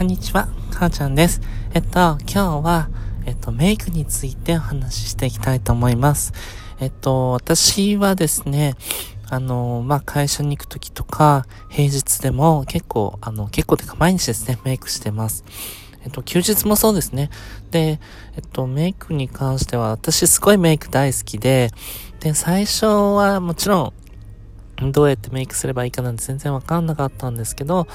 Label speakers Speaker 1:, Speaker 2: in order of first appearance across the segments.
Speaker 1: こんにちは、かーちゃんです。えっと、今日は、えっと、メイクについてお話ししていきたいと思います。えっと、私はですね、あの、まあ、会社に行くときとか、平日でも結構、あの、結構てか毎日ですね、メイクしてます。えっと、休日もそうですね。で、えっと、メイクに関しては、私すごいメイク大好きで、で、最初はもちろん、どうやってメイクすればいいかなんて全然わかんなかったんですけど、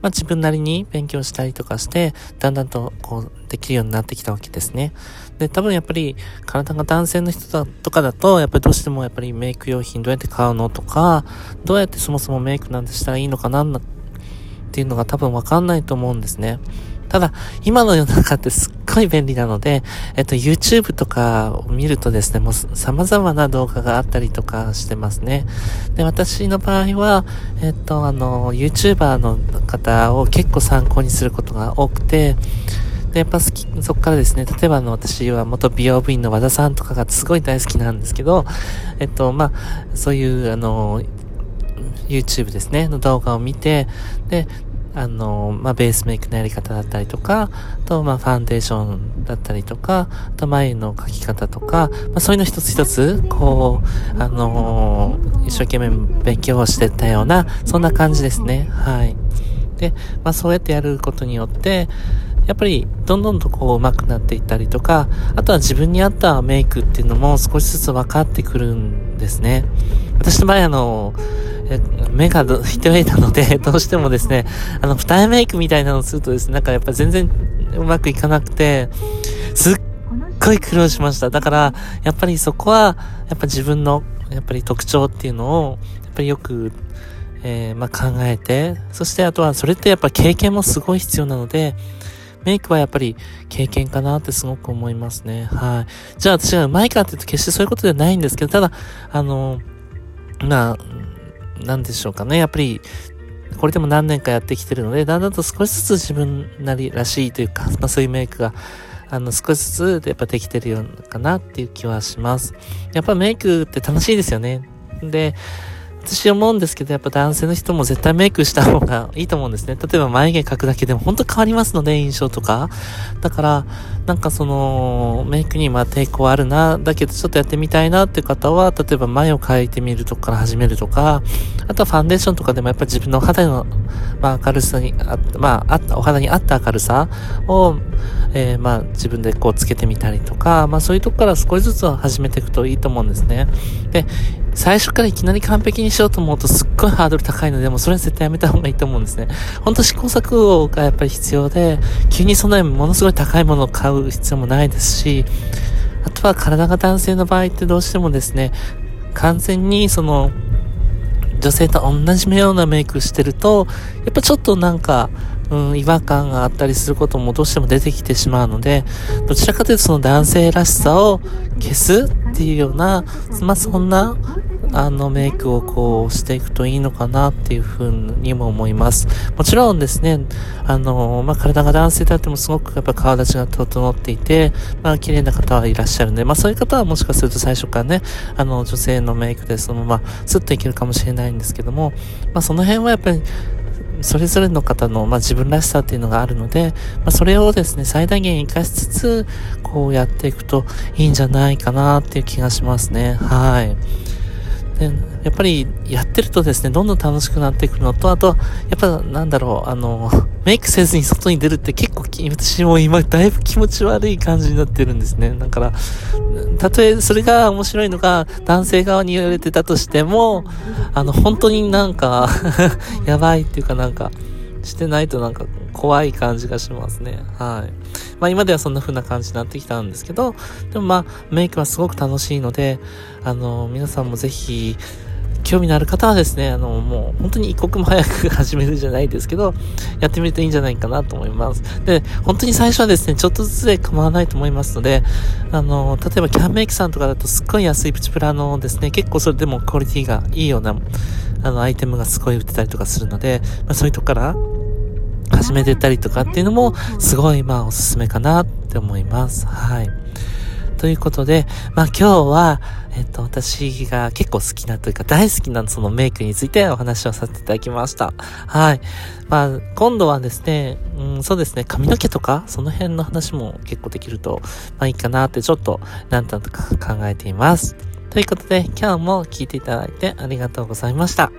Speaker 1: まあ自分なりに勉強したりとかして、だんだんとこうできるようになってきたわけですね。で、多分やっぱり体が男性の人だとかだと、やっぱりどうしてもやっぱりメイク用品どうやって買うのとか、どうやってそもそもメイクなんてしたらいいのかなっていうのが多分わかんないと思うんですね。ただ、今の世の中ってすっごい便利なので、えっと、YouTube とかを見るとですね、もう様々な動画があったりとかしてますね。で、私の場合は、えっと、あの、YouTuber の方を結構参考にすることが多くて、で、やっぱ好き、そこからですね、例えばあの、私は元美容部員の和田さんとかがすごい大好きなんですけど、えっと、まあ、そういう、あの、YouTube ですね、の動画を見て、で、あの、まあ、ベースメイクのやり方だったりとか、あと、まあ、ファンデーションだったりとか、あと、眉の描き方とか、まあ、そういうの一つ一つ、こう、あのー、一生懸命勉強してたような、そんな感じですね。はい。で、まあ、そうやってやることによって、やっぱり、どんどんとこう、上手くなっていったりとか、あとは自分に合ったメイクっていうのも少しずつ分かってくるんですね。私の場合、あの目が一重なので、どうしてもですね、あの、二重メイクみたいなのをするとですね、なんかやっぱ全然うまくいかなくて、すっごい苦労しました。だから、やっぱりそこは、やっぱ自分の、やっぱり特徴っていうのを、やっぱりよく、えー、まあ、考えて、そしてあとはそれってやっぱ経験もすごい必要なので、メイクはやっぱり経験かなってすごく思いますね。はい。じゃあ私が上手いかって言うと決してそういうことではないんですけど、ただ、あの、まあ、何でしょうかね。やっぱり、これでも何年かやってきてるので、だんだんと少しずつ自分なりらしいというか、まあそういうメイクが、あの、少しずつやっぱできてるようかなっていう気はします。やっぱメイクって楽しいですよね。で、私思うんですけど、やっぱ男性の人も絶対メイクした方がいいと思うんですね。例えば眉毛描くだけでも本当変わりますので、印象とか。だから、なんかその、メイクにまあ抵抗あるな、だけどちょっとやってみたいなっていう方は、例えば眉を描いてみるとこから始めるとか、あとはファンデーションとかでもやっぱり自分の肌の、まあ明るさに、あまあ、あった、お肌に合った明るさを、えー、まあ自分でこうつけてみたりとか、まあそういうとこから少しずつ始めていくといいと思うんですね。で、最初からいきなり完璧にしようと思うとすっごいハードル高いので、もうそれは絶対やめた方がいいと思うんですね。ほんと試行錯誤がやっぱり必要で、急にそんなにものすごい高いものを買う必要もないですし、あとは体が男性の場合ってどうしてもですね、完全にその、女性と同じようなメイクしてると、やっぱちょっとなんか、うん、違和感があったりすることもどうしても出てきてしまうので、どちらかというとその男性らしさを消すっていうような、まあ、そんな、あの、メイクをこうしていくといいのかなっていうふうにも思います。もちろんですね、あの、まあ、体が男性であってもすごくやっぱ顔立ちが整っていて、まあ、綺麗な方はいらっしゃるんで、まあ、そういう方はもしかすると最初からね、あの、女性のメイクでそのまま、スッといけるかもしれないんですけども、まあ、その辺はやっぱり、それぞれの方の、まあ、自分らしさっていうのがあるので、まあ、それをですね、最大限活かしつつ、こうやっていくといいんじゃないかなっていう気がしますね。はい。で、やっぱりやってるとですね、どんどん楽しくなっていくのと、あと、やっぱなんだろう、あの、メイクせずに外に出るって結構、私も今だいぶ気持ち悪い感じになってるんですね。だから、たとえそれが面白いのが男性側に言われてたとしても、あの、本当になんか やばいっていうかなんか、してないとなんか怖い感じがしますね。はい。まあ今ではそんな風な感じになってきたんですけど、でもまあメイクはすごく楽しいので、あの、皆さんもぜひ、興味のある方はですね、あの、もう本当に一刻も早く始めるじゃないですけど、やってみるといいんじゃないかなと思います。で、本当に最初はですね、ちょっとずつで構わないと思いますので、あの、例えばキャンメイクさんとかだとすっごい安いプチプラのですね、結構それでもクオリティがいいような、あの、アイテムがすごい売ってたりとかするので、まあそういうとこから始めてたりとかっていうのも、すごいまあおすすめかなって思います。はい。ということで、まあ今日は、えっと、私が結構好きなというか大好きなそのメイクについてお話をさせていただきました。はい。まあ、今度はですね、うん、そうですね、髪の毛とか、その辺の話も結構できると、まあいいかなってちょっと、なんとなく考えています。ということで、今日も聞いていただいてありがとうございました。